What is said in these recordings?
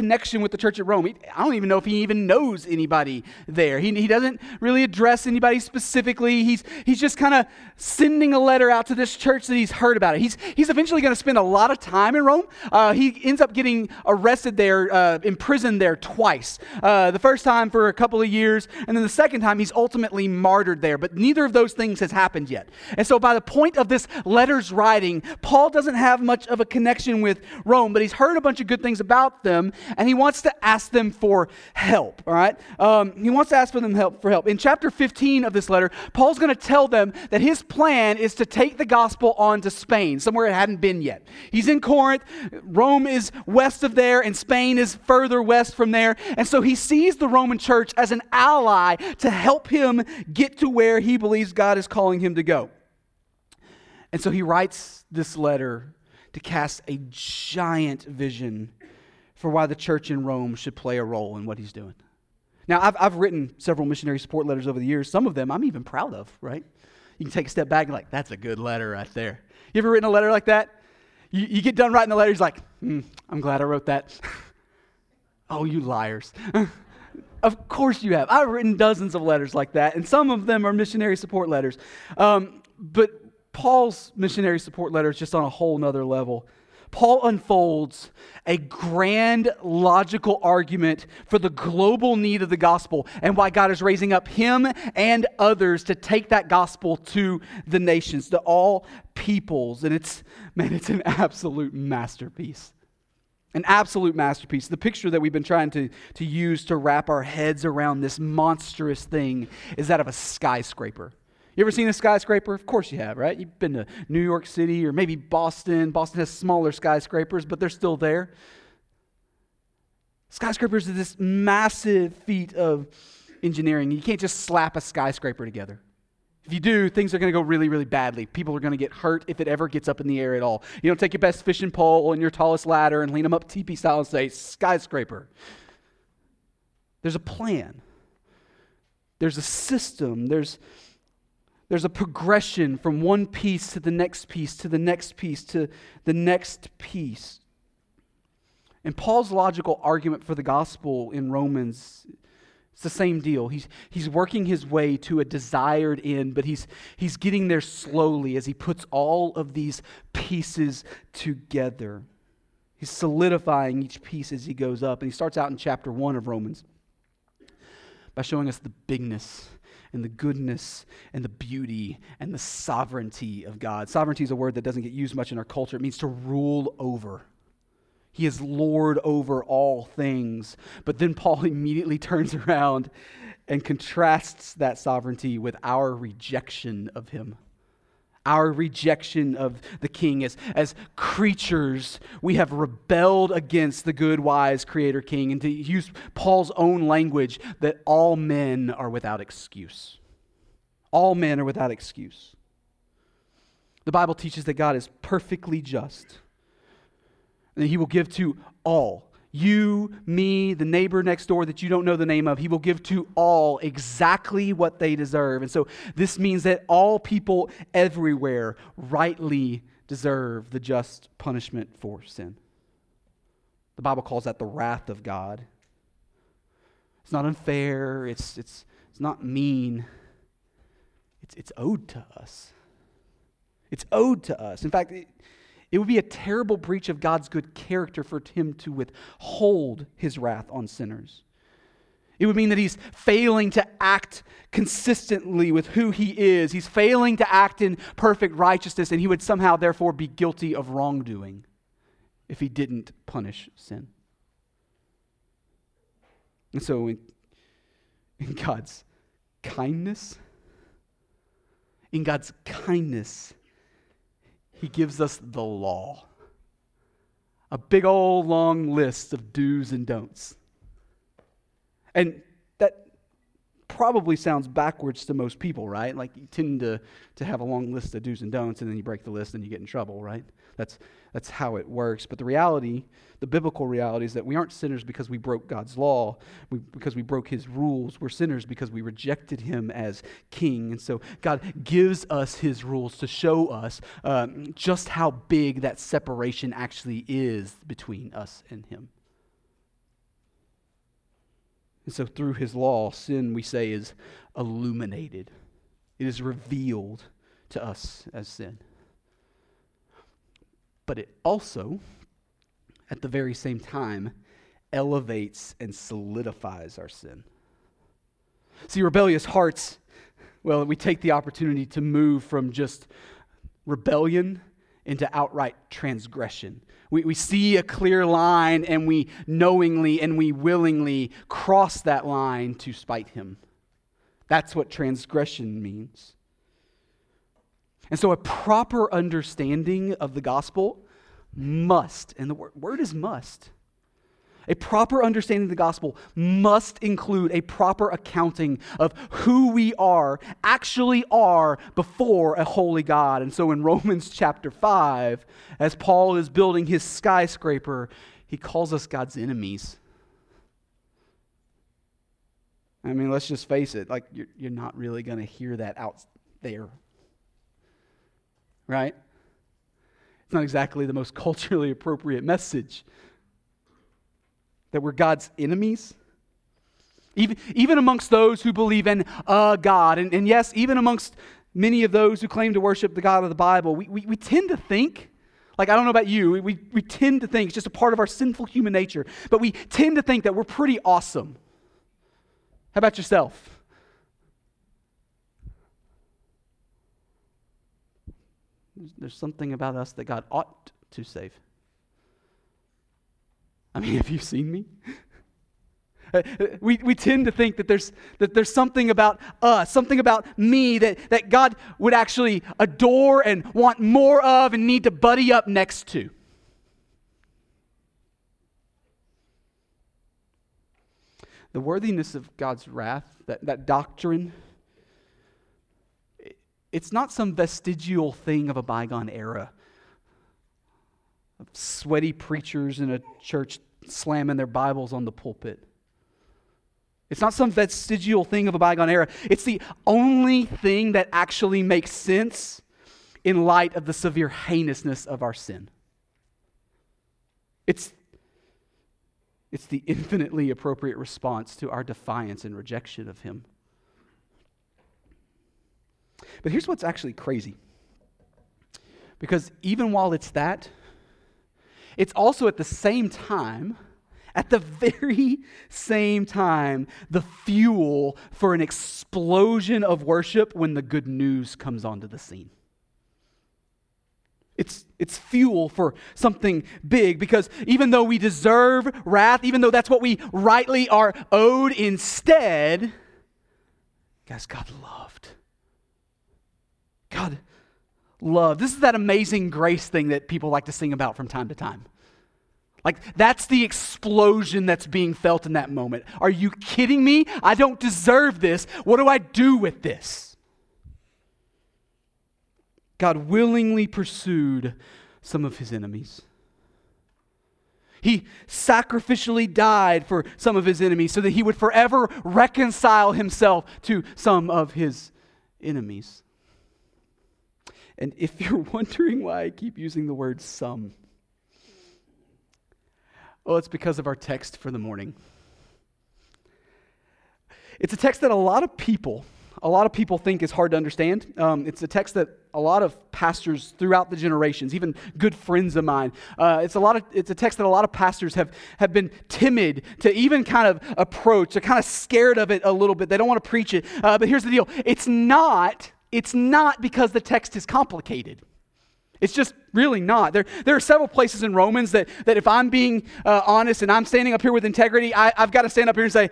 connection with the church at Rome. I don't even know if he even knows anybody there. He, he doesn't really address anybody specifically. He's, he's just kind of sending a letter out to this church that he's heard about it. He's, he's eventually going to spend a lot of time in Rome. Uh, he ends up getting arrested there, uh, imprisoned there twice. Uh, the first time for a couple of years, and then the second time he's ultimately martyred there. But neither of those things has happened yet. And so by the point of this letter's writing, Paul doesn't have much of a connection with Rome, but he's heard a bunch of good things about them, and he wants to ask them for help. All right, um, he wants to ask for them help for help. In chapter 15 of this letter, Paul's going to tell them that his plan is to take the gospel on to Spain, somewhere it hadn't been yet. He's in Corinth. Rome is west of there, and Spain is further west from there. And so he sees the Roman church as an ally to help him get to where he believes God is calling him to go. And so he writes this letter to cast a giant vision for why the church in Rome should play a role in what he's doing. Now, I've, I've written several missionary support letters over the years. Some of them I'm even proud of, right? You can take a step back and, like, that's a good letter right there. You ever written a letter like that? You, you get done writing the letter, he's like, mm, I'm glad I wrote that. oh, you liars. of course you have. I've written dozens of letters like that, and some of them are missionary support letters. Um, but Paul's missionary support letter is just on a whole nother level. Paul unfolds a grand logical argument for the global need of the gospel and why God is raising up him and others to take that gospel to the nations, to all peoples. And it's, man, it's an absolute masterpiece. An absolute masterpiece. The picture that we've been trying to, to use to wrap our heads around this monstrous thing is that of a skyscraper. You ever seen a skyscraper? Of course you have, right? You've been to New York City or maybe Boston. Boston has smaller skyscrapers, but they're still there. Skyscrapers are this massive feat of engineering. You can't just slap a skyscraper together. If you do, things are going to go really, really badly. People are going to get hurt if it ever gets up in the air at all. You don't take your best fishing pole and your tallest ladder and lean them up teepee style and say, skyscraper. There's a plan, there's a system, there's there's a progression from one piece to the next piece to the next piece to the next piece. And Paul's logical argument for the gospel in Romans it's the same deal. He's, he's working his way to a desired end, but he's, he's getting there slowly as he puts all of these pieces together. He's solidifying each piece as he goes up. And he starts out in chapter 1 of Romans by showing us the bigness and the goodness and the beauty and the sovereignty of God. Sovereignty is a word that doesn't get used much in our culture. It means to rule over. He is Lord over all things. But then Paul immediately turns around and contrasts that sovereignty with our rejection of him our rejection of the king. As, as creatures, we have rebelled against the good, wise creator king. And to use Paul's own language, that all men are without excuse. All men are without excuse. The Bible teaches that God is perfectly just, and that he will give to all you, me, the neighbor next door that you don't know the name of, he will give to all exactly what they deserve. And so this means that all people everywhere rightly deserve the just punishment for sin. The Bible calls that the wrath of God. It's not unfair, it's, it's, it's not mean, it's, it's owed to us. It's owed to us. In fact, it, it would be a terrible breach of God's good character for him to withhold his wrath on sinners. It would mean that he's failing to act consistently with who he is. He's failing to act in perfect righteousness, and he would somehow, therefore, be guilty of wrongdoing if he didn't punish sin. And so, in, in God's kindness, in God's kindness, he gives us the law a big old long list of do's and don'ts. And that probably sounds backwards to most people, right? Like you tend to, to have a long list of do's and don'ts, and then you break the list and you get in trouble, right? That's, that's how it works. But the reality, the biblical reality, is that we aren't sinners because we broke God's law, we, because we broke his rules. We're sinners because we rejected him as king. And so God gives us his rules to show us um, just how big that separation actually is between us and him. And so through his law, sin, we say, is illuminated, it is revealed to us as sin. But it also, at the very same time, elevates and solidifies our sin. See, rebellious hearts, well, we take the opportunity to move from just rebellion into outright transgression. We, we see a clear line and we knowingly and we willingly cross that line to spite him. That's what transgression means. And so, a proper understanding of the gospel must, and the word, word is must, a proper understanding of the gospel must include a proper accounting of who we are, actually are before a holy God. And so in Romans chapter 5, as Paul is building his skyscraper, he calls us God's enemies. I mean, let's just face it, like, you're, you're not really going to hear that out there. Right? It's not exactly the most culturally appropriate message that we're God's enemies. Even, even amongst those who believe in a God, and, and yes, even amongst many of those who claim to worship the God of the Bible, we, we, we tend to think, like I don't know about you, we, we tend to think, it's just a part of our sinful human nature, but we tend to think that we're pretty awesome. How about yourself? There's something about us that God ought to save. I mean, have you seen me? We, we tend to think that there's, that there's something about us, something about me that, that God would actually adore and want more of and need to buddy up next to. The worthiness of God's wrath, that, that doctrine, it's not some vestigial thing of a bygone era of sweaty preachers in a church slamming their Bibles on the pulpit. It's not some vestigial thing of a bygone era. It's the only thing that actually makes sense in light of the severe heinousness of our sin. It's, it's the infinitely appropriate response to our defiance and rejection of Him. But here's what's actually crazy. Because even while it's that, it's also at the same time, at the very same time, the fuel for an explosion of worship when the good news comes onto the scene. It's, it's fuel for something big because even though we deserve wrath, even though that's what we rightly are owed instead, guys, God loved. God love. This is that amazing grace thing that people like to sing about from time to time. Like, that's the explosion that's being felt in that moment. Are you kidding me? I don't deserve this. What do I do with this? God willingly pursued some of his enemies. He sacrificially died for some of his enemies so that he would forever reconcile himself to some of his enemies. And if you're wondering why I keep using the word some, well, it's because of our text for the morning. It's a text that a lot of people, a lot of people think is hard to understand. Um, it's a text that a lot of pastors throughout the generations, even good friends of mine, uh, it's a lot of it's a text that a lot of pastors have have been timid to even kind of approach. They're kind of scared of it a little bit. They don't want to preach it. Uh, but here's the deal: it's not it's not because the text is complicated. It's just really not. There, there are several places in Romans that, that if I'm being uh, honest and I'm standing up here with integrity, I, have got to stand up here and say,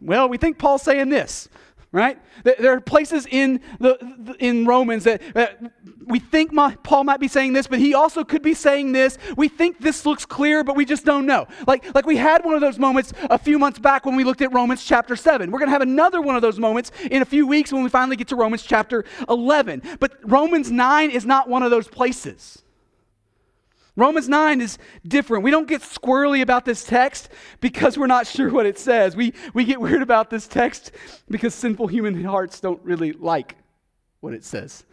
well, we think Paul's saying this right? There are places in, the, in Romans that, that we think my, Paul might be saying this, but he also could be saying this. We think this looks clear, but we just don't know. Like, like we had one of those moments a few months back when we looked at Romans chapter 7. We're going to have another one of those moments in a few weeks when we finally get to Romans chapter 11. But Romans 9 is not one of those places. Romans 9 is different. We don't get squirrely about this text because we're not sure what it says. We, we get weird about this text because sinful human hearts don't really like what it says.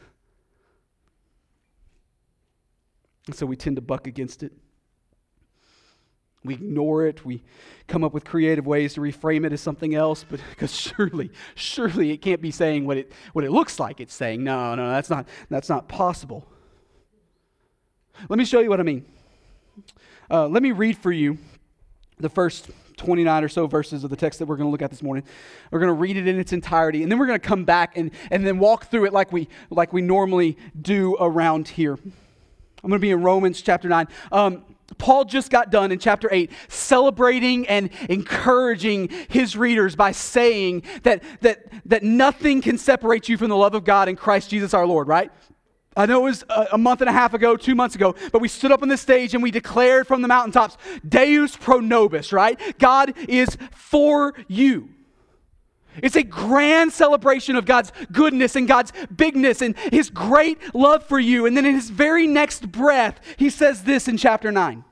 And so we tend to buck against it. We ignore it. We come up with creative ways to reframe it as something else, but because surely, surely it can't be saying what it, what it looks like it's saying. No, no, that's not, that's not possible. Let me show you what I mean. Uh, let me read for you the first 29 or so verses of the text that we're going to look at this morning. We're going to read it in its entirety, and then we're going to come back and, and then walk through it like we, like we normally do around here. I'm going to be in Romans chapter 9. Um, Paul just got done in chapter 8 celebrating and encouraging his readers by saying that, that, that nothing can separate you from the love of God in Christ Jesus our Lord, right? I know it was a, month and a half ago, two months ago, but we stood up on this stage and we declared from the mountaintops, Deus pro nobis, right? God is for you. It's a grand celebration of God's goodness and God's bigness and His great love for you. And then in His very next breath, He says this in chapter 9.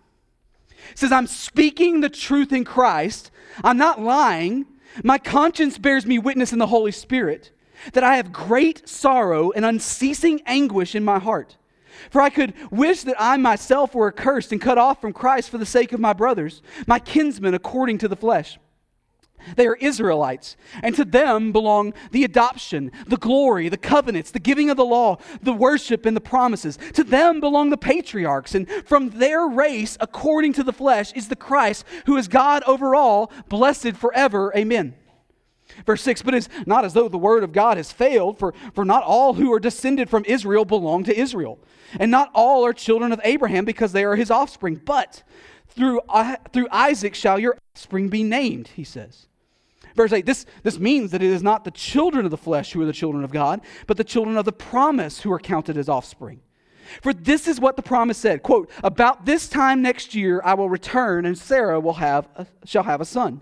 He says, I'm speaking the truth in Christ. I'm not lying. My conscience bears me witness in the Holy Spirit that I have great sorrow and unceasing anguish in my heart. For I could wish that I myself were accursed and cut off from Christ for the sake of my brothers, my kinsmen according to the flesh. They are Israelites, and to them belong the adoption, the glory, the covenants, the giving of the law, the worship, and the promises. To them belong the patriarchs, and from their race, according to the flesh, is the Christ, who is God over all, blessed forever. Amen. Verse 6 But it's not as though the word of God has failed, for, for not all who are descended from Israel belong to Israel. And not all are children of Abraham because they are his offspring. But through, through Isaac shall your offspring be named, he says. Verse 8 this, this means that it is not the children of the flesh who are the children of God, but the children of the promise who are counted as offspring. For this is what the promise said quote, About this time next year I will return, and Sarah will have a, shall have a son.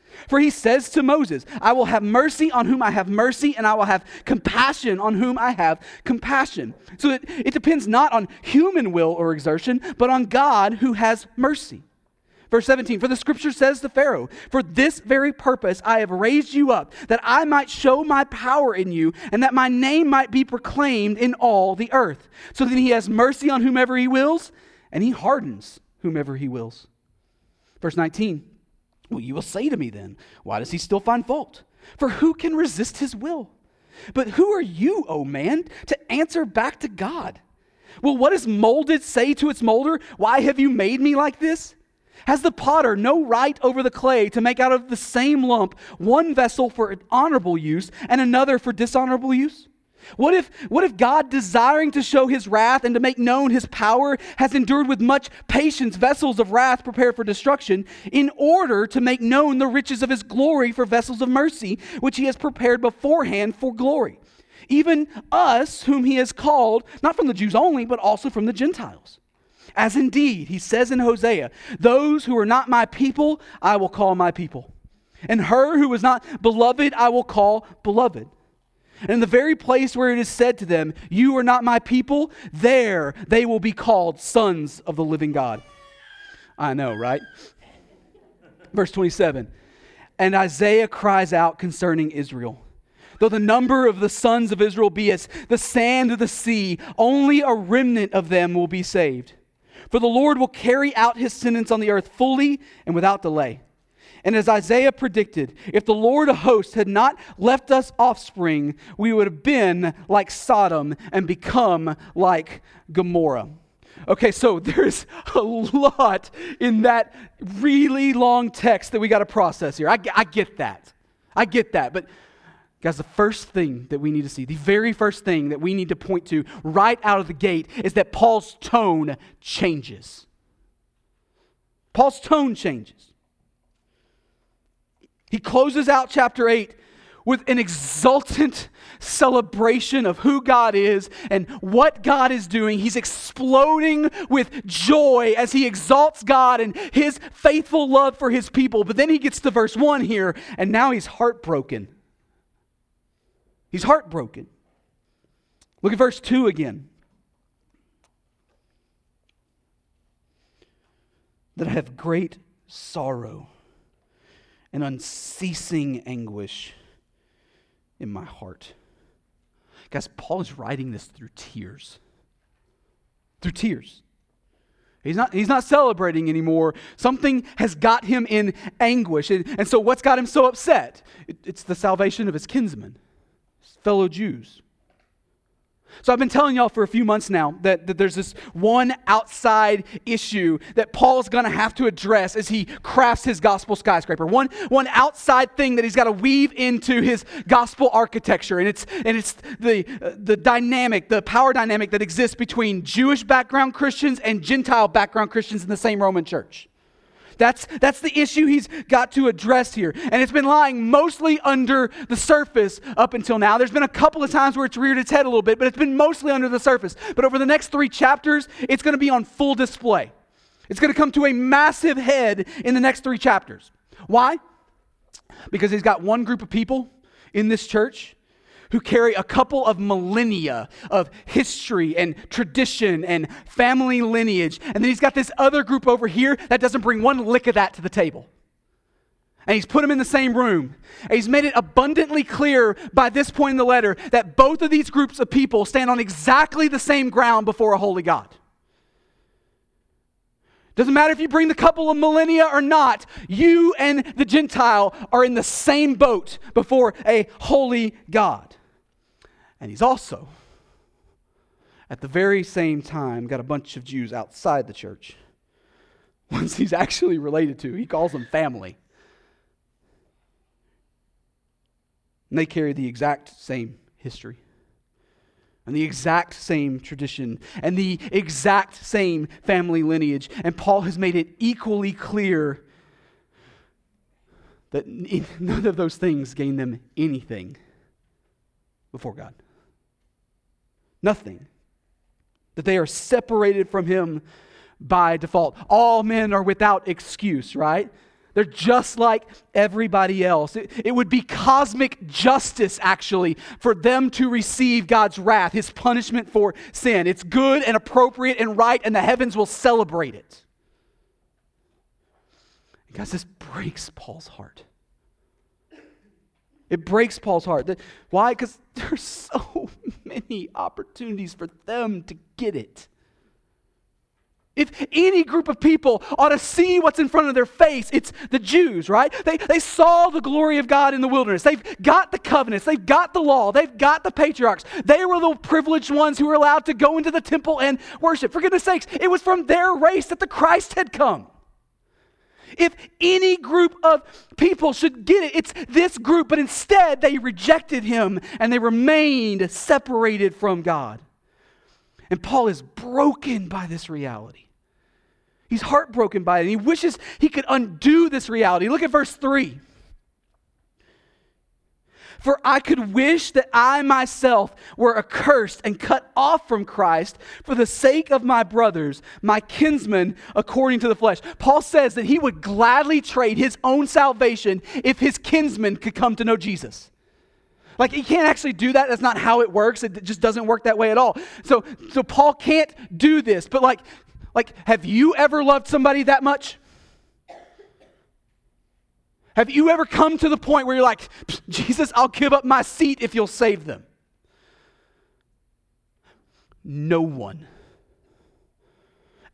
For he says to Moses, I will have mercy on whom I have mercy, and I will have compassion on whom I have compassion. So it, it depends not on human will or exertion, but on God who has mercy. Verse 17, for the scripture says to Pharaoh, For this very purpose I have raised you up, that I might show my power in you, and that my name might be proclaimed in all the earth. So then he has mercy on whomever he wills, and he hardens whomever he wills. Verse 19, well, you will say to me then, why does he still find fault? For who can resist his will? But who are you, O oh man, to answer back to God? Will what is molded say to its molder, Why have you made me like this? Has the potter no right over the clay to make out of the same lump one vessel for honorable use and another for dishonorable use? What if, what if God, desiring to show his wrath and to make known his power, has endured with much patience vessels of wrath prepared for destruction, in order to make known the riches of his glory for vessels of mercy, which he has prepared beforehand for glory? Even us, whom he has called, not from the Jews only, but also from the Gentiles. As indeed, he says in Hosea, those who are not my people, I will call my people. And her who is not beloved, I will call beloved. And in the very place where it is said to them, You are not my people, there they will be called sons of the living God. I know, right? Verse 27 And Isaiah cries out concerning Israel. Though the number of the sons of Israel be as the sand of the sea, only a remnant of them will be saved. For the Lord will carry out his sentence on the earth fully and without delay. And as Isaiah predicted, if the Lord of hosts had not left us offspring, we would have been like Sodom and become like Gomorrah. Okay, so there's a lot in that really long text that we got to process here. I, I get that. I get that. But, guys, the first thing that we need to see, the very first thing that we need to point to right out of the gate is that Paul's tone changes. Paul's tone changes. He closes out chapter 8 with an exultant celebration of who God is and what God is doing. He's exploding with joy as he exalts God and his faithful love for his people. But then he gets to verse 1 here, and now he's heartbroken. He's heartbroken. Look at verse 2 again. That I have great sorrow and unceasing anguish in my heart. Guys, Paul is writing this through tears. Through tears. He's not, he's not celebrating anymore. Something has got him in anguish. And, and so, what's got him so upset? It, it's the salvation of his kinsmen, his fellow Jews. So I've been telling y'all for a few months now that, that there's this one outside issue that Paul's going to have to address as he crafts his gospel skyscraper. One, one outside thing that he's got to weave into his gospel architecture. And it's, and it's the, the dynamic, the power dynamic that exists between Jewish background Christians and Gentile background Christians in the same Roman church. That's, that's the issue he's got to address here. And it's been lying mostly under the surface up until now. There's been a couple of times where it's reared its head a little bit, but it's been mostly under the surface. But over the next three chapters, it's going to be on full display. It's going to come to a massive head in the next three chapters. Why? Because he's got one group of people in this church who carry a couple of millennia of history and tradition and family lineage. And then he's got this other group over here that doesn't bring one lick of that to the table. And he's put them in the same room. And he's made it abundantly clear by this point in the letter that both of these groups of people stand on exactly the same ground before a holy God. Doesn't matter if you bring the couple of millennia or not, you and the Gentile are in the same boat before a holy God. And he's also, at the very same time, got a bunch of Jews outside the church. Ones he's actually related to. He calls them family. And they carry the exact same history and the exact same tradition and the exact same family lineage. And Paul has made it equally clear that none of those things gain them anything before God. Nothing. That they are separated from Him by default. All men are without excuse, right? They're just like everybody else. It, it, would be cosmic justice, actually, for them to receive God's wrath, His punishment for sin. It's good and appropriate and right, and the heavens will celebrate it. guys, this breaks Paul's heart. It breaks Paul's heart. Why? Because there's so many opportunities for them to get it. If any group of people ought to see what's in front of their face, it's the Jews, right? They, they saw the glory of God in the wilderness. They've got the covenants. They've got the law. They've got the patriarchs. They were the privileged ones who were allowed to go into the temple and worship. For goodness sakes, it was from their race that the Christ had come. If any group of people should get it, it's this group, but instead they rejected him and they remained separated from God. And Paul is broken by this reality. He's heartbroken by it, and he wishes he could undo this reality. Look at verse 3. For I could wish that I myself were accursed and cut off from Christ for the sake of my brothers, my kinsmen, according to the flesh. Paul says that he would gladly trade his own salvation if his kinsmen could come to know Jesus. Like he can't actually do that. That's not how it works. It just doesn't work that way at all. So, so Paul can't do this. But like, like, have you ever loved somebody that much? Have you ever come to the point where you're like, Jesus, I'll give up my seat if you'll save them? No one,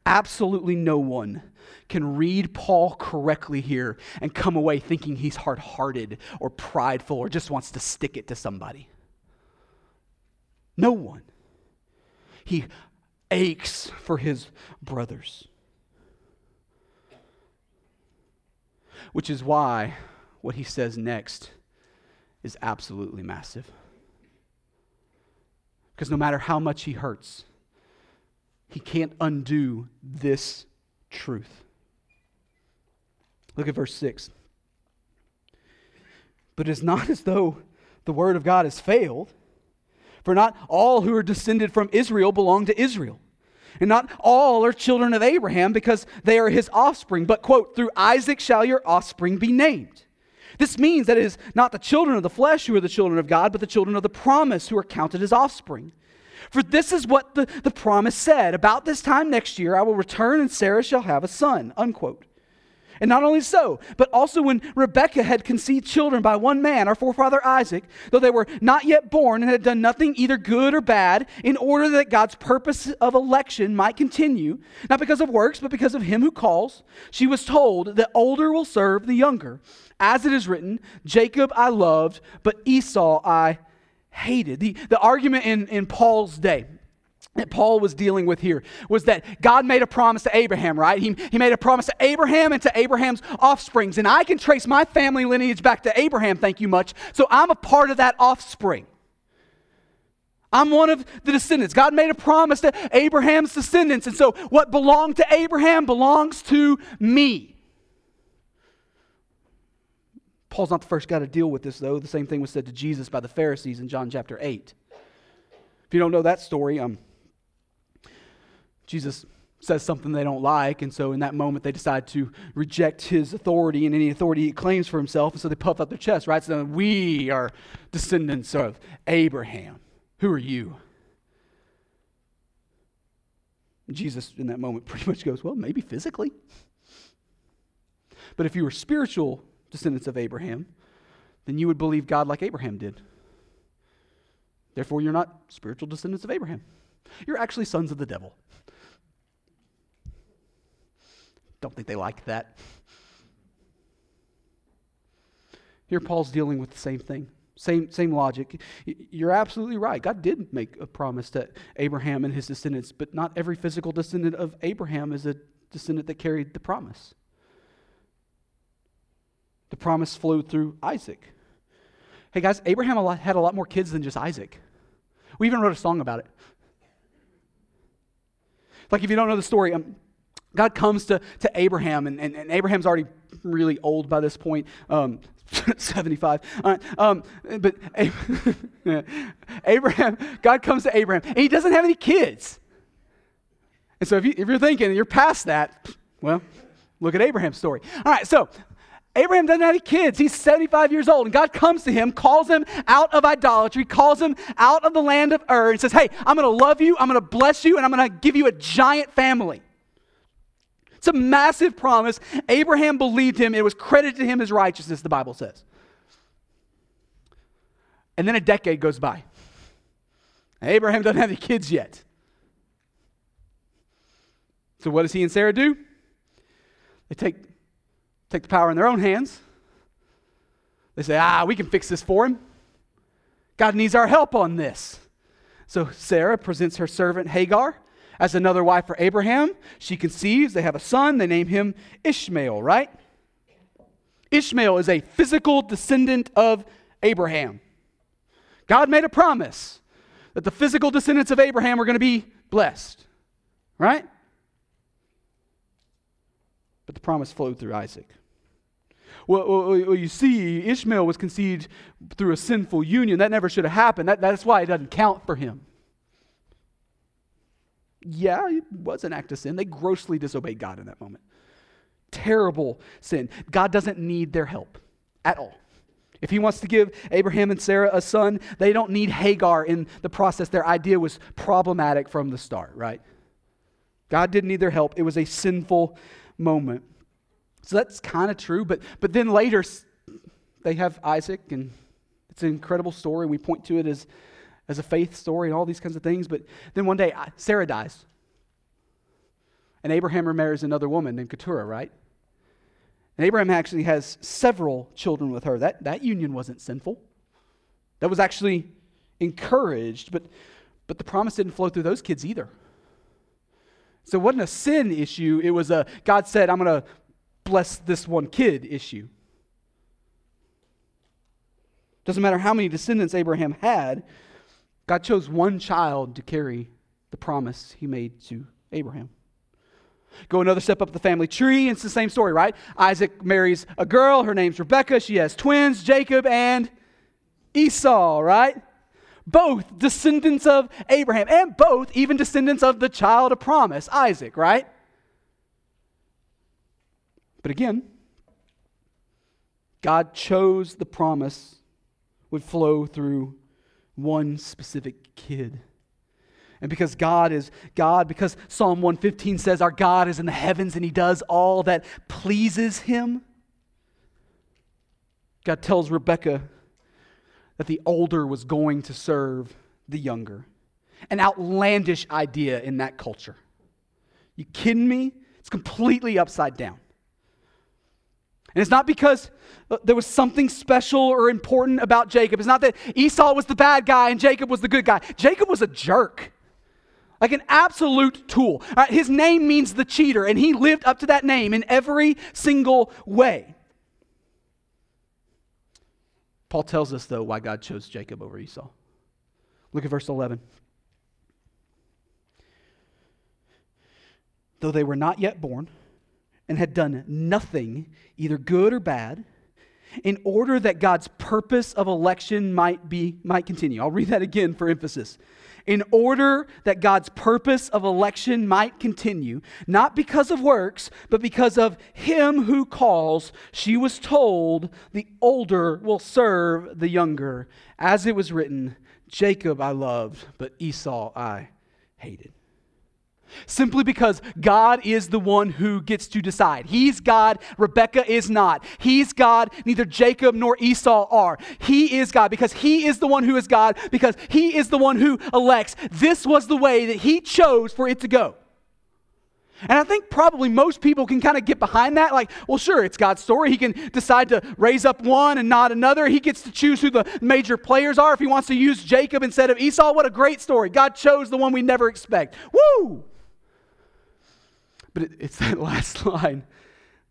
absolutely no one, can read Paul correctly here and come away thinking he's hard hearted or prideful or just wants to stick it to somebody. No one. He aches for his brothers. Which is why what he says next is absolutely massive. Because no matter how much he hurts, he can't undo this truth. Look at verse 6. But it's not as though the word of God has failed. For not all who are descended from Israel belong to Israel. And not all are children of Abraham because they are his offspring, but, quote, through Isaac shall your offspring be named. This means that it is not the children of the flesh who are the children of God, but the children of the promise who are counted as offspring. For this is what the, the promise said About this time next year, I will return and Sarah shall have a son, unquote. And not only so, but also when Rebekah had conceived children by one man, our forefather Isaac, though they were not yet born and had done nothing either good or bad, in order that God's purpose of election might continue, not because of works, but because of him who calls, she was told that older will serve the younger. As it is written, Jacob I loved, but Esau I hated. The, the argument in, in Paul's day, that Paul was dealing with here was that God made a promise to Abraham, right? He, he made a promise to Abraham and to Abraham's offsprings. And I can trace my family lineage back to Abraham, thank you much. So I'm a part of that offspring. I'm one of the descendants. God made a promise to Abraham's descendants. And so what belonged to Abraham belongs to me. Paul's not the first guy to deal with this, though. The same thing was said to Jesus by the Pharisees in John chapter 8. If you don't know that story, um, Jesus says something they don't like, and so in that moment they decide to reject his authority and any authority he claims for himself, and so they puff up their chest, right? So we are descendants of Abraham. Who are you? Jesus, in that moment, pretty much goes, Well, maybe physically. But if you were spiritual descendants of Abraham, then you would believe God like Abraham did. Therefore, you're not spiritual descendants of Abraham. You're actually sons of the devil. Don't think they like that. Here, Paul's dealing with the same thing. Same, same logic. You're absolutely right. God did make a promise to Abraham and his descendants, but not every physical descendant of Abraham is a descendant that carried the promise. The promise flowed through Isaac. Hey guys, Abraham had a lot more kids than just Isaac. We even wrote a song about it. Like, if you don't know the story, um, God comes to, to Abraham, and, and, and, Abraham's already really old by this point, um, 75. um, but Abraham, God comes to Abraham, and he doesn't have any kids. And so if, you, if you're thinking you're past that, well, look at Abraham's story. All right, so Abraham doesn't have any kids. He's 75 years old. And God comes to him, calls him out of idolatry, calls him out of the land of Ur, and says, Hey, I'm going to love you, I'm going to bless you, and I'm going to give you a giant family. It's a massive promise. Abraham believed him. It was credited to him as righteousness, the Bible says. And then a decade goes by. Abraham doesn't have any kids yet. So, what does he and Sarah do? They take take the power in their own hands. They say, ah, we can fix this for him. God needs our help on this. So Sarah presents her servant Hagar as another wife for Abraham. She conceives, they have a son, they name him Ishmael, right? Ishmael is a physical descendant of Abraham. God made a promise that the physical descendants of Abraham were going to be blessed, right? But the promise flowed through Isaac. Well, you see, Ishmael was conceived through a sinful union. That never should have happened. That, that's why it doesn't count for him. Yeah, it was an act of sin. They grossly disobeyed God in that moment. Terrible sin. God doesn't need their help at all. If he wants to give Abraham and Sarah a son, they don't need Hagar in the process. Their idea was problematic from the start, right? God didn't need their help. It was a sinful moment. So that's kind of true, but, but then later they have Isaac, and it's an incredible story. We point to it as, as a faith story and all these kinds of things. But then one day, Sarah dies. And Abraham remarries another woman named Keturah, right? And Abraham actually has several children with her. That, that union wasn't sinful. That was actually encouraged, but, but the promise didn't flow through those kids either. So it wasn't a sin issue. It was a God said, I'm going to bless this one kid issue. Doesn't matter how many descendants Abraham had, God chose one child to carry the promise he made to Abraham. Go another step up the family tree, it's the same story, right? Isaac marries a girl, her name's Rebecca. She has twins, Jacob and Esau, right? Both descendants of Abraham, and both even descendants of the child of promise, Isaac, right? But again, God chose the promise would flow through one specific kid. And because God is God, because Psalm 115 says our God is in the heavens and he does all that pleases him, God tells Rebekah that the older was going to serve the younger. An outlandish idea in that culture. You kidding me? It's completely upside down. And it's not because uh, there was something special or important about Jacob. It's not that Esau was the bad guy and Jacob was the good guy. Jacob was a jerk, like an absolute tool. Right, his name means the cheater, and he lived up to that name in every single way. Paul tells us, though, why God chose Jacob over Esau. Look at verse 11. Though they were not yet born, and had done nothing, either good or bad, in order that God's purpose of election might be might continue. I'll read that again for emphasis. In order that God's purpose of election might continue, not because of works, but because of him who calls, she was told, the older will serve the younger. As it was written, Jacob I loved, but Esau I hated. Simply because God is the one who gets to decide. He's God, Rebecca is not. He's God, neither Jacob nor Esau are. He is God because He is the one who is God, because He is the one who elects. This was the way that He chose for it to go. And I think probably most people can kind of get behind that. Like, well, sure, it's God's story. He can decide to raise up one and not another. He gets to choose who the major players are. If he wants to use Jacob instead of Esau, what a great story. God chose the one we never expect. Woo! But it, it's that last line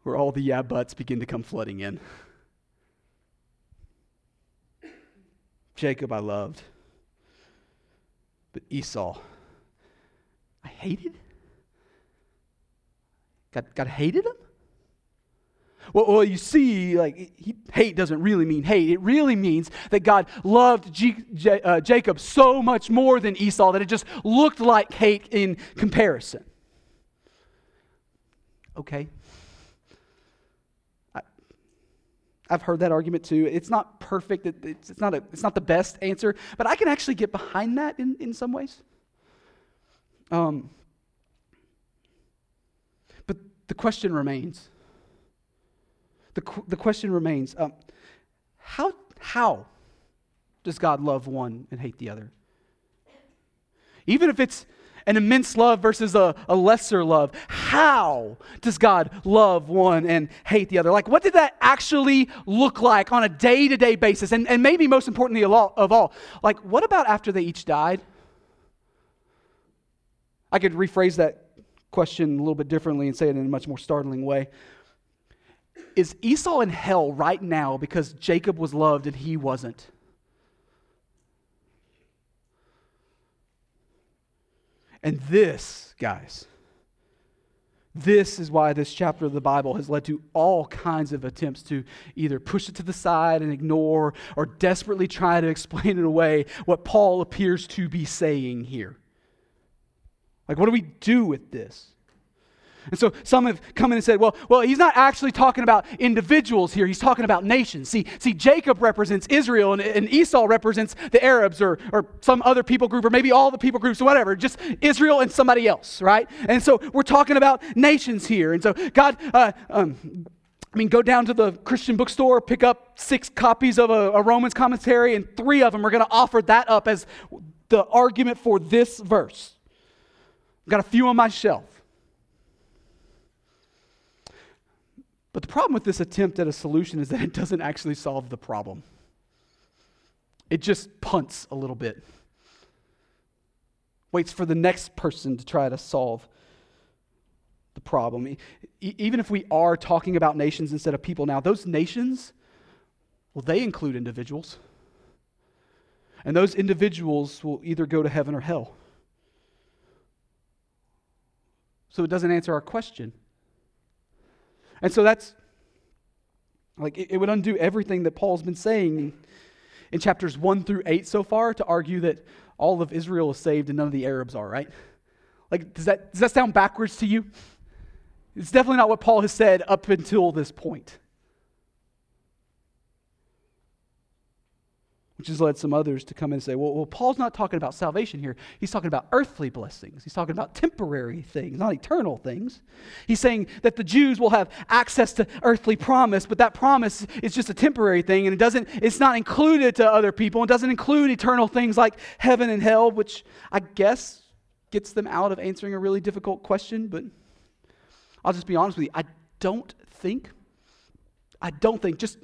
where all the yeah buts begin to come flooding in. Jacob I loved, but Esau I hated. God, God hated him? Well, well, you see, like he, hate doesn't really mean hate. It really means that God loved G, J, uh, Jacob so much more than Esau that it just looked like hate in comparison okay. I, have heard that argument too. It's not perfect, it's, it's, not a, it's not the best answer, but I can actually get behind that in, in some ways. Um, but the question remains. The, the question remains um, how, how does God love one and hate the other? Even if it's an immense love versus a, a lesser love. How does God love one and hate the other? Like, what did that actually look like on a day to day basis? And, and maybe most importantly of all, like, what about after they each died? I could rephrase that question a little bit differently and say it in a much more startling way. Is Esau in hell right now because Jacob was loved and he wasn't? And this, guys, this is why this chapter of the Bible has led to all kinds of attempts to either push it to the side and ignore or desperately try to explain in a way what Paul appears to be saying here. Like, what do we do with this? And so some have come in and said, well, well, he's not actually talking about individuals here. He's talking about nations. See, see Jacob represents Israel, and, and Esau represents the Arabs or, or some other people group, or maybe all the people groups, or whatever, just Israel and somebody else, right? And so we're talking about nations here. And so God, uh, um, I mean, go down to the Christian bookstore, pick up six copies of a, a Romans commentary, and three of them are going to offer that up as the argument for this verse. I've got a few on my shelf. But the problem with this attempt at a solution is that it doesn't actually solve the problem. It just punts a little bit, waits for the next person to try to solve the problem. even if we are talking about nations instead of people now, those nations, well, they include individuals. And those individuals will either go to heaven or hell. So it doesn't answer our question. And so that's like it, it would undo everything that Paul's been saying. in chapters 1 through 8 so far to argue that all of Israel is saved and none of the Arabs are, right? Like, does that, does that sound backwards to you? It's definitely not what Paul has said up until this point. Which has led some others to come and say, well, well, Paul's not talking about salvation here. He's talking about earthly blessings. He's talking about temporary things, not eternal things. He's saying that the Jews will have access to earthly promise, but that promise is just a temporary thing, and it doesn't, it's not included to other people. It doesn't include eternal things like heaven and hell, which I guess gets them out of answering a really difficult question, but I'll just be honest with you. I don't think I don't think, just,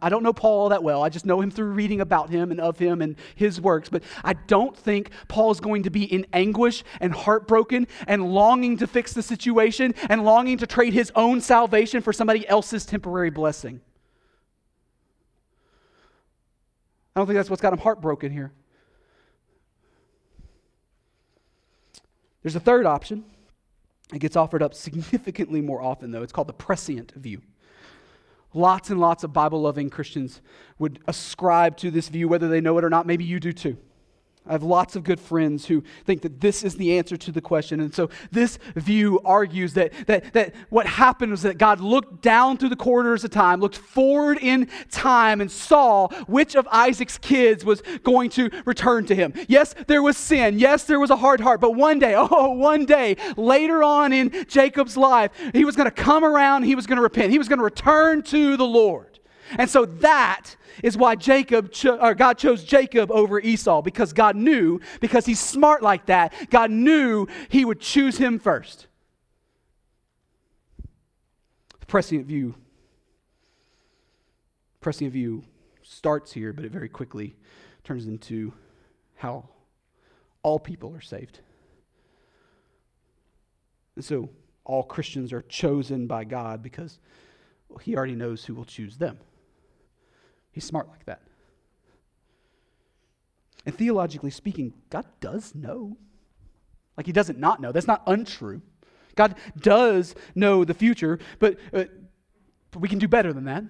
I don't know Paul all that well. I just know him through reading about him and of him and his works. But I don't think Paul is going to be in anguish and heartbroken and longing to fix the situation and longing to trade his own salvation for somebody else's temporary blessing. I don't think that's what's got him heartbroken here. There's a third option. It gets offered up significantly more often, though. It's called the prescient view. Lots and lots of Bible loving Christians would ascribe to this view, whether they know it or not. Maybe you do too. I have lots of good friends who think that this is the answer to the question. And so this view argues that, that, that what happened was that God looked down through the corridors of time, looked forward in time, and saw which of Isaac's kids was going to return to him. Yes, there was sin. Yes, there was a hard heart. But one day, oh, one day, later on in Jacob's life, he was going to come around, he was going to repent, he was going to return to the Lord. And so that is why Jacob cho- or God chose Jacob over Esau because God knew because he's smart like that. God knew he would choose him first. Prescient view prescient view starts here, but it very quickly turns into how all people are saved. And so all Christians are chosen by God because he already knows who will choose them. He's smart like that. And theologically speaking, God does know. Like he doesn't not know. That's not untrue. God does know the future, but, uh, but we can do better than that.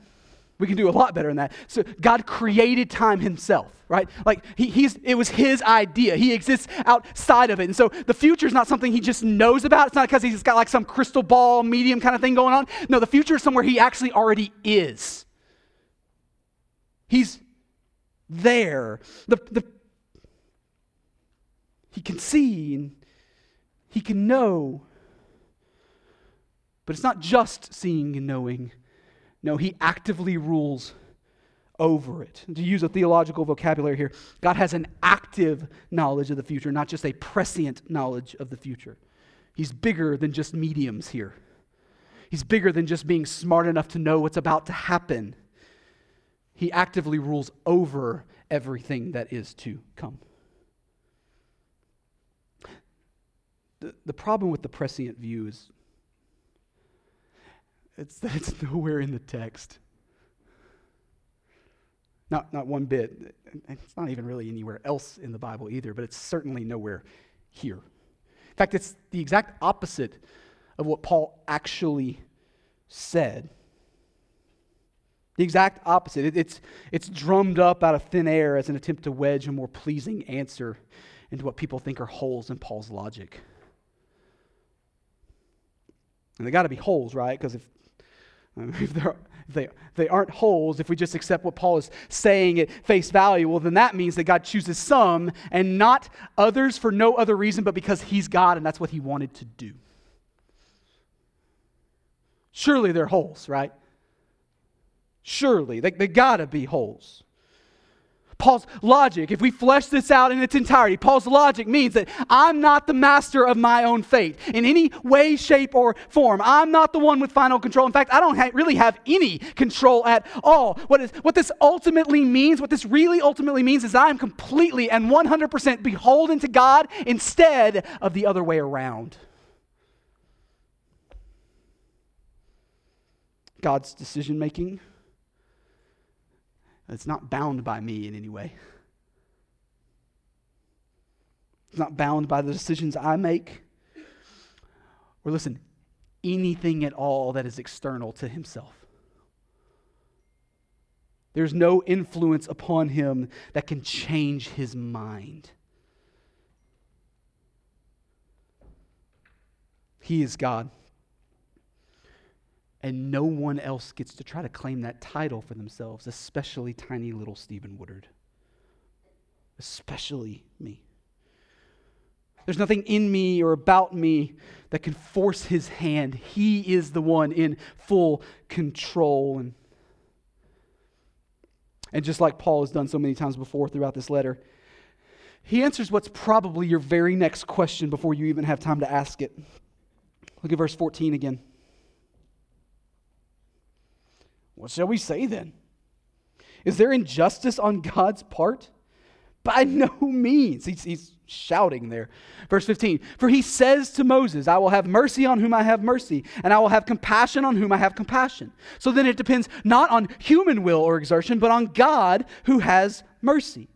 We can do a lot better than that. So God created time himself, right? Like he, he's, it was his idea. He exists outside of it. And so the future is not something he just knows about. It's not because he's got like some crystal ball medium kind of thing going on. No, the future is somewhere he actually already is. He's there. The, the, he can see and he can know. But it's not just seeing and knowing. No, he actively rules over it. to use a theological vocabulary here, God has an active knowledge of the future, not just a prescient knowledge of the future. He's bigger than just mediums here. He's bigger than just being smart enough to know what's about to happen. He actively rules over everything that is to come. The, the problem with the prescient view is it's that it's nowhere in the text. Not, not one bit. It's not even really anywhere else in the Bible either, but it's certainly nowhere here. In fact, it's the exact opposite of what Paul actually said. The exact opposite. It, it's, it's drummed up out of thin air as an attempt to wedge a more pleasing answer into what people think are holes in Paul's logic. And they got to be holes, right? Because if, if, if, they, if they aren't holes, if we just accept what Paul is saying at face value, well, then that means that God chooses some and not others for no other reason but because he's God and that's what he wanted to do. Surely they're holes, right? Surely. They, they gotta be holes. Paul's logic, if we flesh this out in its entirety, Paul's logic means that I'm not the master of my own fate in any way, shape, or form. I'm not the one with final control. In fact, I don't ha- really have any control at all. What, is, what this ultimately means, what this really ultimately means, is I'm completely and 100% beholden to God instead of the other way around. God's decision making it's not bound by me in any way. It's not bound by the decisions I make. Or listen, anything at all that is external to himself. There's no influence upon him that can change his mind. He is God. And no one else gets to try to claim that title for themselves, especially tiny little Stephen Woodard. Especially me. There's nothing in me or about me that can force his hand. He is the one in full control. And, and just like Paul has done so many times before throughout this letter, he answers what's probably your very next question before you even have time to ask it. Look at verse 14 again. What shall we say then? Is there injustice on God's part? By no means. He's, he's shouting there. Verse 15 For he says to Moses, I will have mercy on whom I have mercy, and I will have compassion on whom I have compassion. So then it depends not on human will or exertion, but on God who has mercy.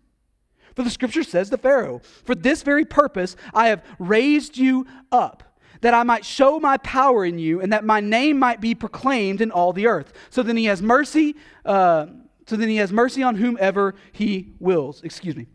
For the scripture says to Pharaoh, For this very purpose I have raised you up. That I might show my power in you, and that my name might be proclaimed in all the earth. So then he has mercy. Uh, so then he has mercy on whomever he wills. Excuse me.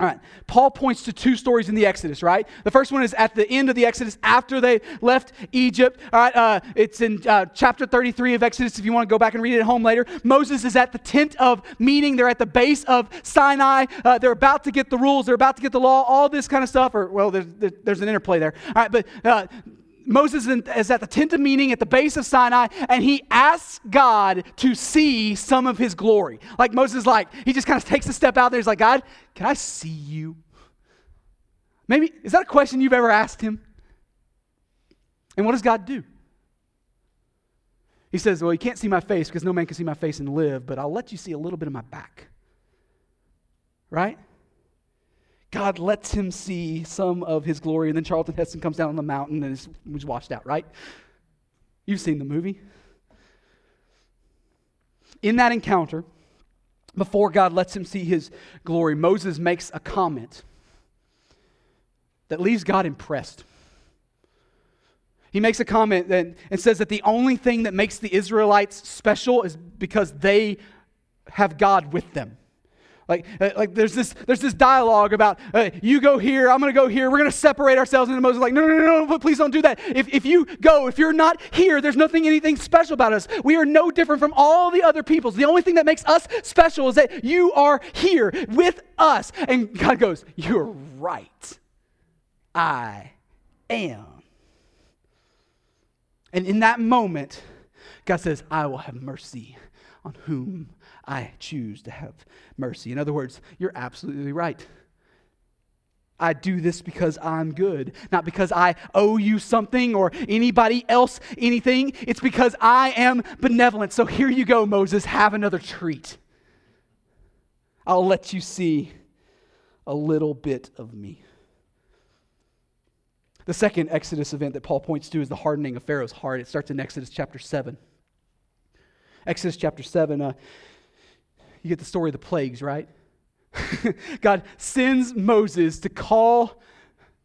All right. Paul points to two stories in the Exodus, right? The first one is at the end of the Exodus after they left Egypt. All right. Uh, it's in uh, chapter 33 of Exodus if you want to go back and read it at home later. Moses is at the tent of meeting. They're at the base of Sinai. Uh, they're about to get the rules. They're about to get the law, all this kind of stuff. Or, well, there's, there's an interplay there. All right. But uh, Moses is at the tent of meeting at the base of Sinai, and he asks God to see some of his glory. Like Moses, like, he just kind of takes a step out there. He's like, God, can I see you? Maybe, is that a question you've ever asked him? And what does God do? He says, Well, you can't see my face because no man can see my face and live, but I'll let you see a little bit of my back. Right? God lets him see some of his glory, and then Charlton Heston comes down on the mountain and is, was washed out, right? You've seen the movie. In that encounter, before God lets him see his glory, Moses makes a comment that leaves God impressed. He makes a comment that, and says that the only thing that makes the Israelites special is because they have God with them. Like, uh, like there's this there's this dialogue about uh, you go here, I'm gonna go here, we're gonna separate ourselves. And Moses like, no, no, no, no, please don't do that. If, if you go, if you're not here, there's nothing anything special about us. We are no different from all the other peoples. The only thing that makes us special is that you are here with us. And God goes, You're right. I am. And in that moment, God says, I will have mercy on whom I choose to have mercy. In other words, you're absolutely right. I do this because I'm good, not because I owe you something or anybody else anything. It's because I am benevolent. So here you go, Moses, have another treat. I'll let you see a little bit of me. The second Exodus event that Paul points to is the hardening of Pharaoh's heart. It starts in Exodus chapter 7. Exodus chapter 7, uh, you get the story of the plagues, right? God sends Moses to call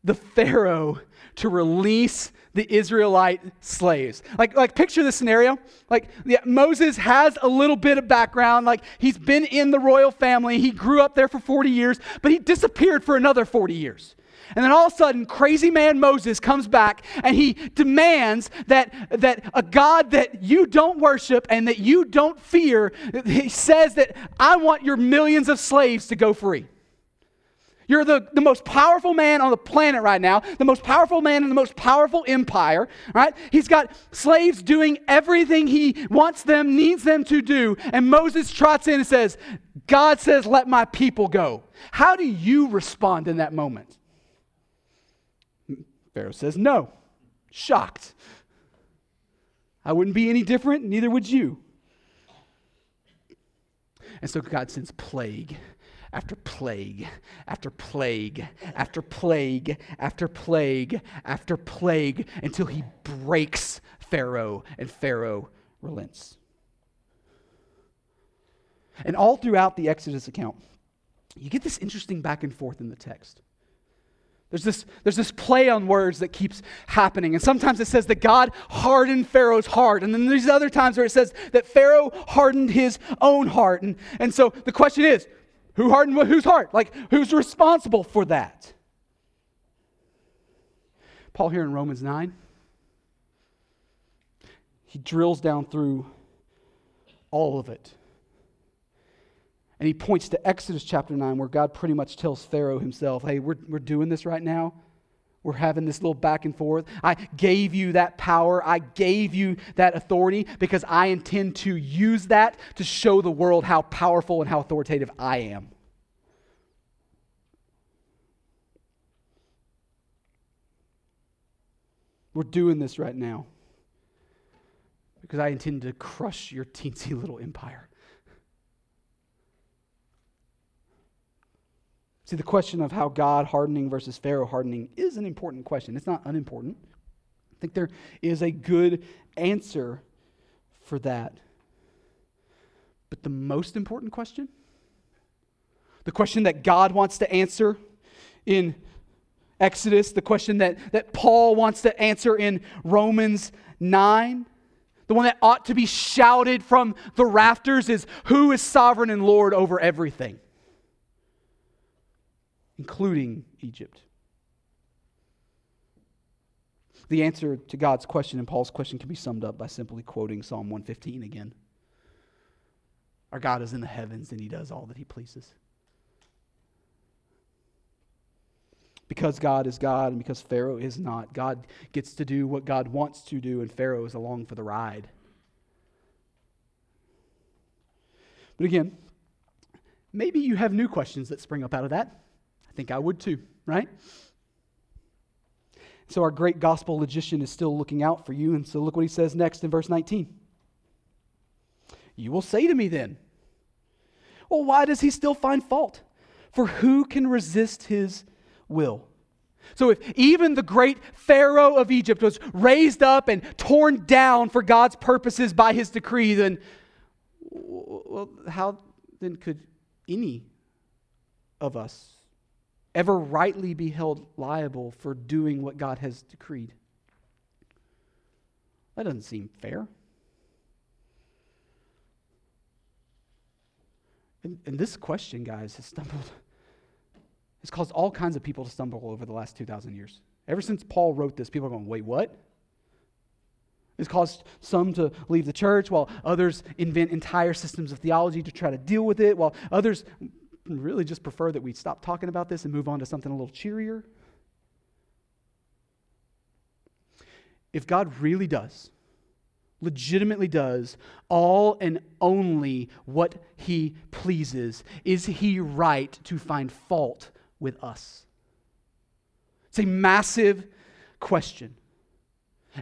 the Pharaoh to release the Israelite slaves. Like, like picture the scenario. Like yeah, Moses has a little bit of background. Like he's been in the royal family. He grew up there for 40 years, but he disappeared for another 40 years. And then all of a sudden, crazy man Moses comes back and he demands that, that a God that you don't worship and that you don't fear, he says that I want your millions of slaves to go free. You're the, the most powerful man on the planet right now, the most powerful man in the most powerful empire, right? He's got slaves doing everything he wants them, needs them to do. And Moses trots in and says, God says, let my people go. How do you respond in that moment? Pharaoh says, No. Shocked. I wouldn't be any different, neither would you. And so God sends plague after plague after plague after plague after plague after plague until he breaks Pharaoh and Pharaoh relents. And all throughout the Exodus account, you get this interesting back and forth in the text. There's this, there's this play on words that keeps happening. And sometimes it says that God hardened Pharaoh's heart. And then there's other times where it says that Pharaoh hardened his own heart. And, and so the question is who hardened whose heart? Like, who's responsible for that? Paul here in Romans 9, he drills down through all of it. And he points to Exodus chapter 9, where God pretty much tells Pharaoh himself, hey, we're, we're doing this right now. We're having this little back and forth. I gave you that power. I gave you that authority because I intend to use that to show the world how powerful and how authoritative I am. We're doing this right now because I intend to crush your teensy little empire. See, the question of how God hardening versus Pharaoh hardening is an important question. It's not unimportant. I think there is a good answer for that. But the most important question, the question that God wants to answer in Exodus, the question that, that Paul wants to answer in Romans 9, the one that ought to be shouted from the rafters is who is sovereign and Lord over everything? Including Egypt? The answer to God's question and Paul's question can be summed up by simply quoting Psalm 115 again. Our God is in the heavens and he does all that he pleases. Because God is God and because Pharaoh is not, God gets to do what God wants to do, and Pharaoh is along for the ride. But again, maybe you have new questions that spring up out of that think I would too, right? So our great gospel logician is still looking out for you. And so look what he says next in verse 19. You will say to me then, well, why does he still find fault? For who can resist his will? So, if even the great Pharaoh of Egypt was raised up and torn down for God's purposes by his decree, then, well, how then could any of us ever rightly be held liable for doing what God has decreed. That doesn't seem fair. And, and this question, guys, has stumbled, has caused all kinds of people to stumble over the last 2,000 years. Ever since Paul wrote this, people are going, wait, what? It's caused some to leave the church, while others invent entire systems of theology to try to deal with it, while others really just prefer that we stop talking about this and move on to something a little cheerier? If God really does, legitimately does all and only what he pleases, is he right to find fault with us? It's a massive question.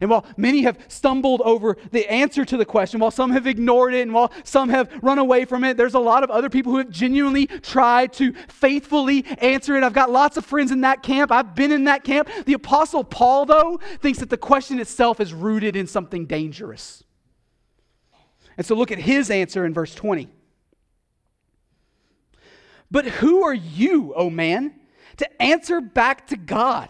And while many have stumbled over the answer to the question, while some have ignored it, and while some have run away from it, there's a lot of other people who have genuinely tried to faithfully answer it. I've got lots of friends in that camp. I've been in that camp. The Apostle Paul, though, thinks that the question itself is rooted in something dangerous. And so look at his answer in verse 20. But who are you, O man, to answer back to God?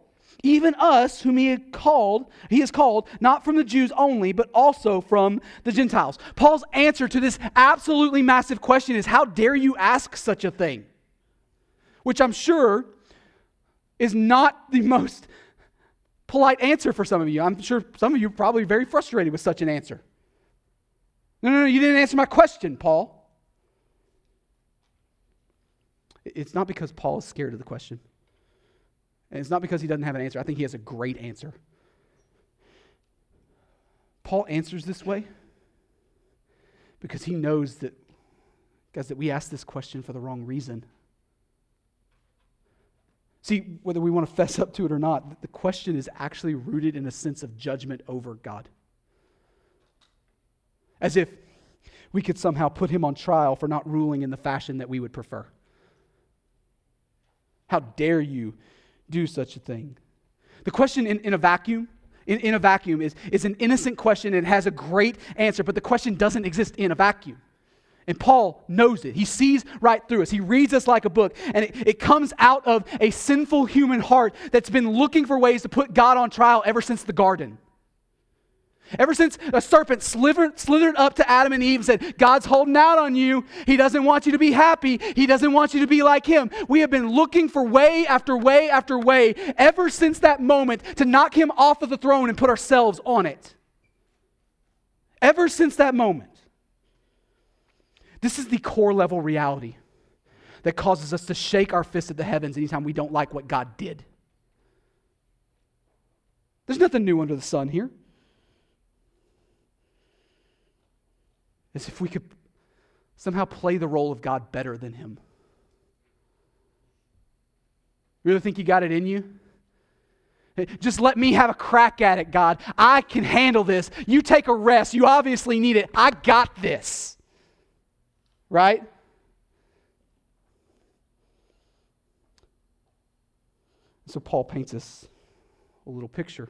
Even us whom he had called he has called not from the jews only but also from the gentiles. Paul's answer to this absolutely massive question is how dare you ask such a thing? Which i'm sure is not the most polite answer for some of you. I'm sure some of you are probably very frustrated with such an answer. No no no you didn't answer my question paul. It's not because paul is scared of the question and it's not because he doesn't have an answer. I think he has a great answer. Paul answers this way because he knows that, guys, that we ask this question for the wrong reason. See, whether we want to fess up to it or not, the question is actually rooted in a sense of judgment over God. As if we could somehow put him on trial for not ruling in the fashion that we would prefer. How dare you do such a thing? The question in, in a vacuum, in, in a vacuum, is, is an innocent question and has a great answer, but the question doesn't exist in a vacuum. And Paul knows it. He sees right through us. He reads us like a book. And it, it, comes out of a sinful human heart that's been looking for ways to put God on trial ever since the garden. Ever since a serpent slithered, slithered up to Adam and Eve and said, God's holding out on you. He doesn't want you to be happy. He doesn't want you to be like him. We have been looking for way after way after way ever since that moment to knock him off of the throne and put ourselves on it. Ever since that moment. This is the core level reality that causes us to shake our fist at the heavens anytime we don't like what God did. There's nothing new under the sun here. As if we could somehow play the role of God better than Him. You really think you got it in you? Just let me have a crack at it, God. I can handle this. You take a rest. You obviously need it. I got this. Right? So Paul paints us a little picture.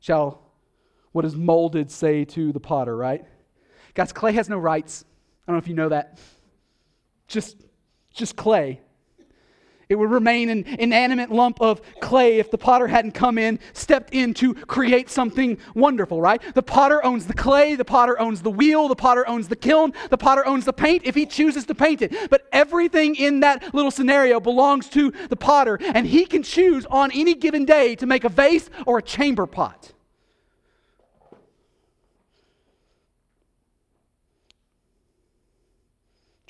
Shall what is molded say to the potter, right? Guys, clay has no rights. I don't know if you know that. Just, just clay. It would remain an inanimate lump of clay if the potter hadn't come in, stepped in to create something wonderful, right? The potter owns the clay, the potter owns the wheel, the potter owns the kiln, the potter owns the paint if he chooses to paint it. But everything in that little scenario belongs to the potter, and he can choose on any given day to make a vase or a chamber pot.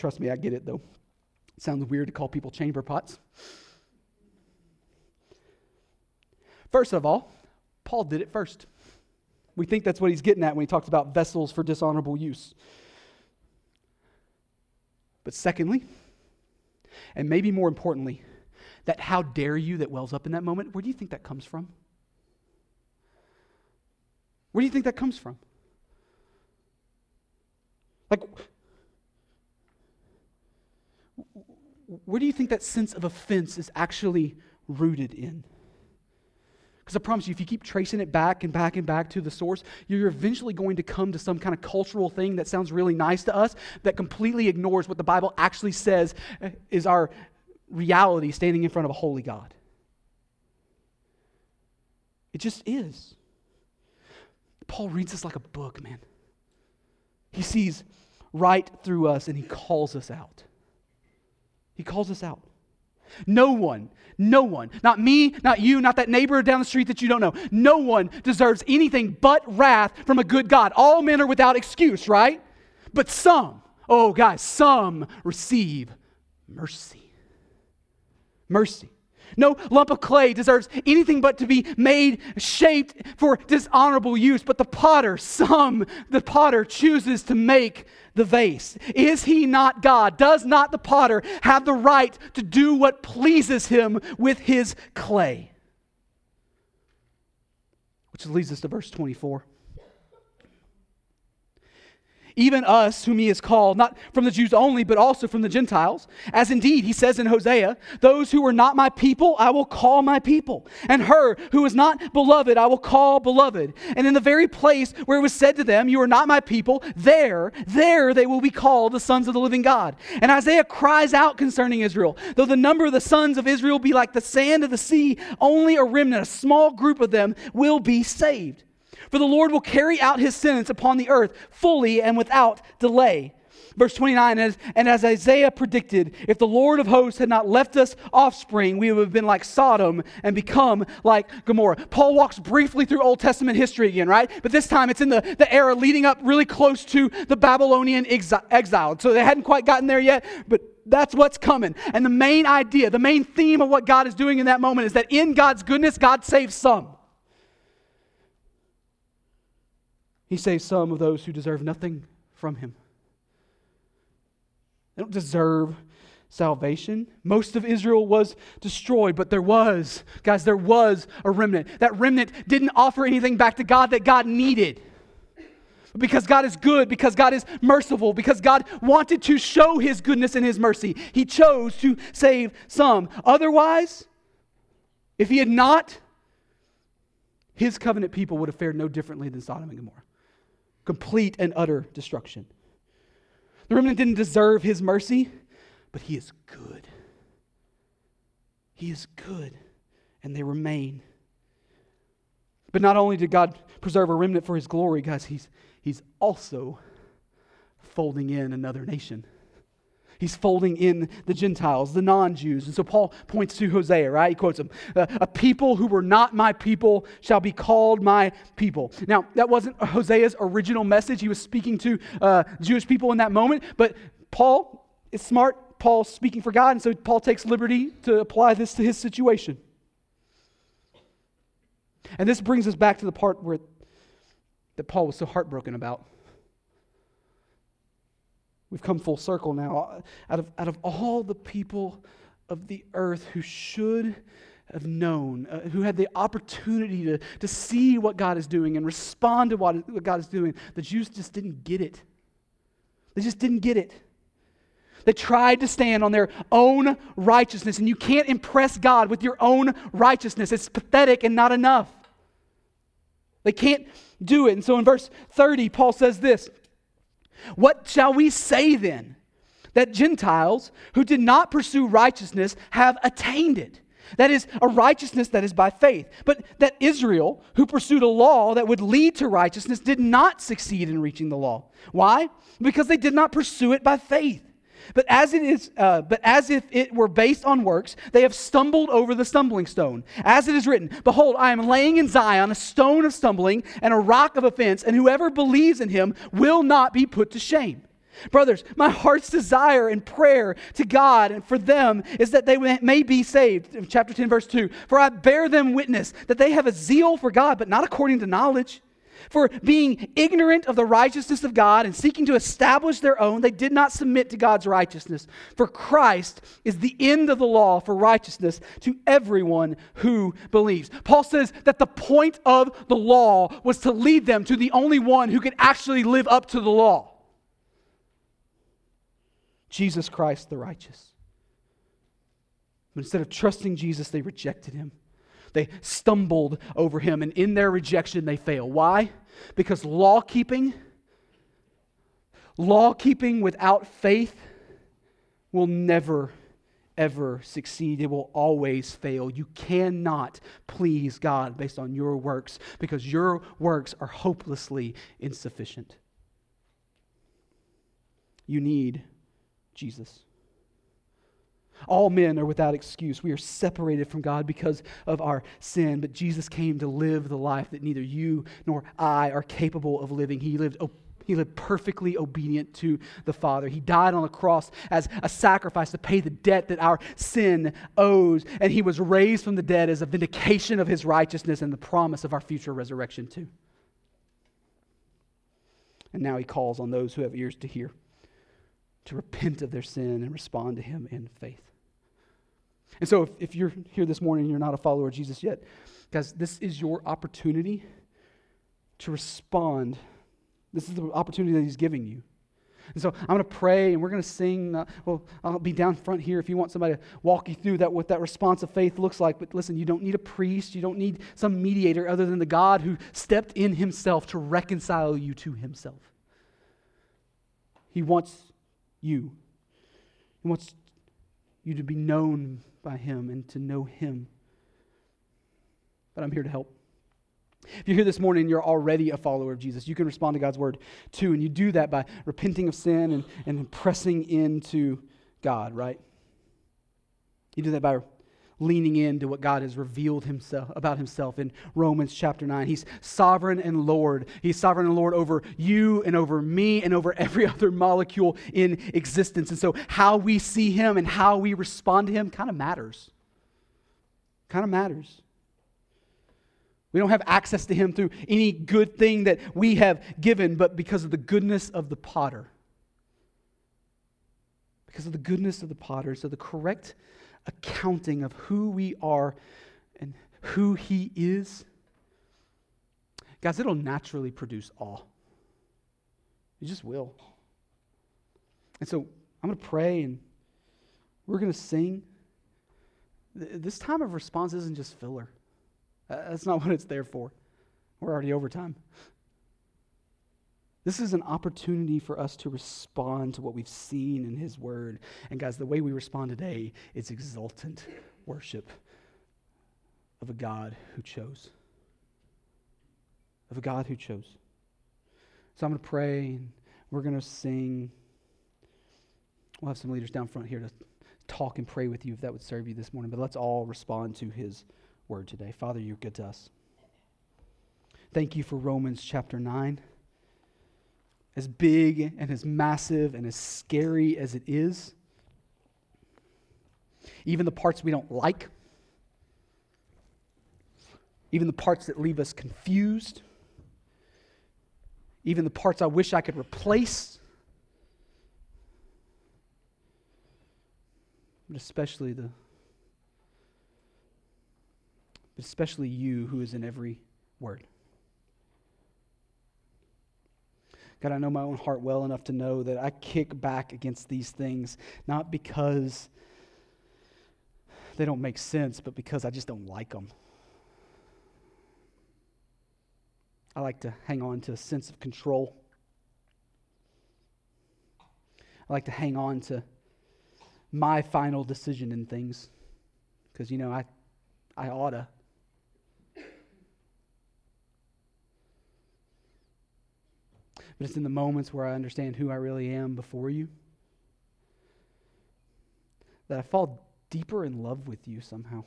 Trust me, I get it though. It sounds weird to call people chamber pots. First of all, Paul did it first. We think that's what he's getting at when he talks about vessels for dishonorable use. But secondly, and maybe more importantly, that how dare you that wells up in that moment, where do you think that comes from? Where do you think that comes from? Like, where do you think that sense of offense is actually rooted in? Because I promise you, if you keep tracing it back and back and back to the source, you're eventually going to come to some kind of cultural thing that sounds really nice to us that completely ignores what the Bible actually says eh, is our reality standing in front of a holy God. It just is. Paul reads this like a book, man. He sees right through us and he calls us out. He calls us out. No one, no one, not me, not you, not that neighbor down the street that you don't know, no one deserves anything but wrath from a good God. All men are without excuse, right? But some, oh guys, some receive mercy. Mercy. No lump of clay deserves anything but to be made, shaped for dishonorable use. But the potter, some, the potter chooses to make the vase. Is he not God? Does not the potter have the right to do what pleases him with his clay? Which leads us to verse 24 even us whom he has called, not from the Jews only, but also from the Gentiles. As indeed he says in Hosea, Those who are not my people, I will call my people. And her who is not beloved, I will call beloved. And in the very place where it was said to them, You are not my people, there, there they will be called the sons of the living God. And Isaiah cries out concerning Israel, Though the number of the sons of Israel be like the sand of the sea, only a remnant, a small group of them, will be saved. For the Lord will carry out his sentence upon the earth fully and without delay. Verse 29 and as, Isaiah predicted, if the Lord of hosts had not left us offspring, we would have been like Sodom and become like Gomorrah. Paul walks briefly through Old Testament history again, right? But this time it's in the, the era leading up really close to the Babylonian exi- exile. So they hadn't quite gotten there yet, but that's what's coming. And the main idea, the main theme of what God is doing in that moment is that in God's goodness, God saves some. He saves some of those who deserve nothing from him. They don't deserve salvation. Most of Israel was destroyed, but there was, guys, there was a remnant. That remnant didn't offer anything back to God that God needed. Because God is good, because God is merciful, because God wanted to show his goodness and his mercy, he chose to save some. Otherwise, if he had not, his covenant people would have fared no differently than Sodom and Gomorrah. Complete and utter destruction. The remnant didn't deserve his mercy, but he is good. He is good, and they remain. But not only did God preserve a remnant for his glory, guys, he's, he's also folding in another nation. He's folding in the Gentiles, the non Jews. And so Paul points to Hosea, right? He quotes him A people who were not my people shall be called my people. Now, that wasn't Hosea's original message. He was speaking to uh, Jewish people in that moment. But Paul is smart. Paul's speaking for God. And so Paul takes liberty to apply this to his situation. And this brings us back to the part where that Paul was so heartbroken about. We've come full circle now. Out of, out of all the people of the earth who should have known, uh, who had the opportunity to, to see what God is doing and respond to what, what God is doing, the Jews just didn't get it. They just didn't get it. They tried to stand on their own righteousness, and you can't impress God with your own righteousness. It's pathetic and not enough. They can't do it. And so in verse 30, Paul says this what shall we say then? That Gentiles who did not pursue righteousness have attained it. That is a righteousness that is by faith. But that Israel, who pursued a law that would lead to righteousness, did not succeed in reaching the law. Why? Because they did not pursue it by faith. But as it is, uh, but as if it were based on works, they have stumbled over the stumbling stone. As it is written, Behold, I am laying in Zion a stone of stumbling and a rock of offense, and whoever believes in him will not be put to shame. Brothers, my heart's desire and prayer to God and for them is that they may be saved. Chapter 10, verse 2. For I bear them witness that they have a zeal for God, but not according to knowledge. For being ignorant of the righteousness of God and seeking to establish their own, they did not submit to God's righteousness. For Christ is the end of the law for righteousness to everyone who believes. Paul says that the point of the law was to lead them to the only one who could actually live up to the law Jesus Christ the righteous. But instead of trusting Jesus, they rejected him. They stumbled over him, and in their rejection, they fail. Why? Because law keeping, law keeping without faith will never, ever succeed. It will always fail. You cannot please God based on your works because your works are hopelessly insufficient. You need Jesus. All men are without excuse. We are separated from God because of our sin, but Jesus came to live the life that neither you nor I are capable of living. He lived he lived perfectly obedient to the Father. He died on the cross as a sacrifice to pay the debt that our sin owes. And he was raised from the dead as a vindication of his righteousness and the promise of our future resurrection, too. And now he calls on those who have ears to hear to repent of their sin and respond to him in faith. And so, if, if you're here this morning and you're not a follower of Jesus yet, guys, this is your opportunity to respond. This is the opportunity that He's giving you. And so I'm going to pray and we're going to sing. Uh, well, I'll be down front here if you want somebody to walk you through that, what that response of faith looks like. But listen, you don't need a priest. You don't need some mediator other than the God who stepped in himself to reconcile you to himself. He wants you. He wants you to be known by Him and to know Him. But I'm here to help. If you're here this morning you're already a follower of Jesus, you can respond to God's word too. And you do that by repenting of sin and, and pressing into God, right? You do that by leaning into what God has revealed himself about himself in Romans chapter 9. He's sovereign and Lord. He's sovereign and Lord over you and over me and over every other molecule in existence. And so how we see him and how we respond to him kind of matters. Kind of matters. We don't have access to him through any good thing that we have given, but because of the goodness of the potter because of the goodness of the potter, so the correct accounting of who we are and who he is, guys, it'll naturally produce awe. It just will. And so I'm going to pray and we're going to sing. This time of response isn't just filler. That's not what it's there for. We're already over time. This is an opportunity for us to respond to what we've seen in His Word. And, guys, the way we respond today is exultant worship of a God who chose. Of a God who chose. So I'm going to pray, and we're going to sing. We'll have some leaders down front here to talk and pray with you if that would serve you this morning. But let's all respond to His Word today. Father, you're good to us. Thank you for Romans chapter 9 as big and as massive and as scary as it is, even the parts we don't like, even the parts that leave us confused, even the parts I wish I could replace, but especially the but especially you who is in every word. God, I know my own heart well enough to know that I kick back against these things, not because they don't make sense, but because I just don't like them. I like to hang on to a sense of control. I like to hang on to my final decision in things because, you know, I, I ought to. But it's in the moments where I understand who I really am before you that I fall deeper in love with you somehow.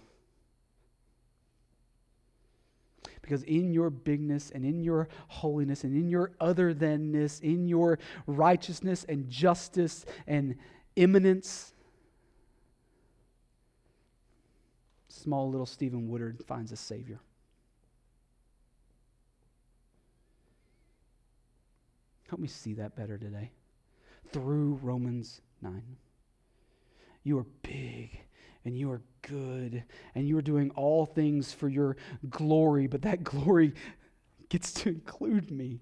Because in your bigness and in your holiness and in your other thanness, in your righteousness and justice and immanence, small little Stephen Woodard finds a Savior. Help me see that better today through Romans 9. You are big and you are good and you are doing all things for your glory, but that glory gets to include me.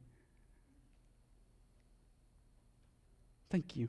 Thank you.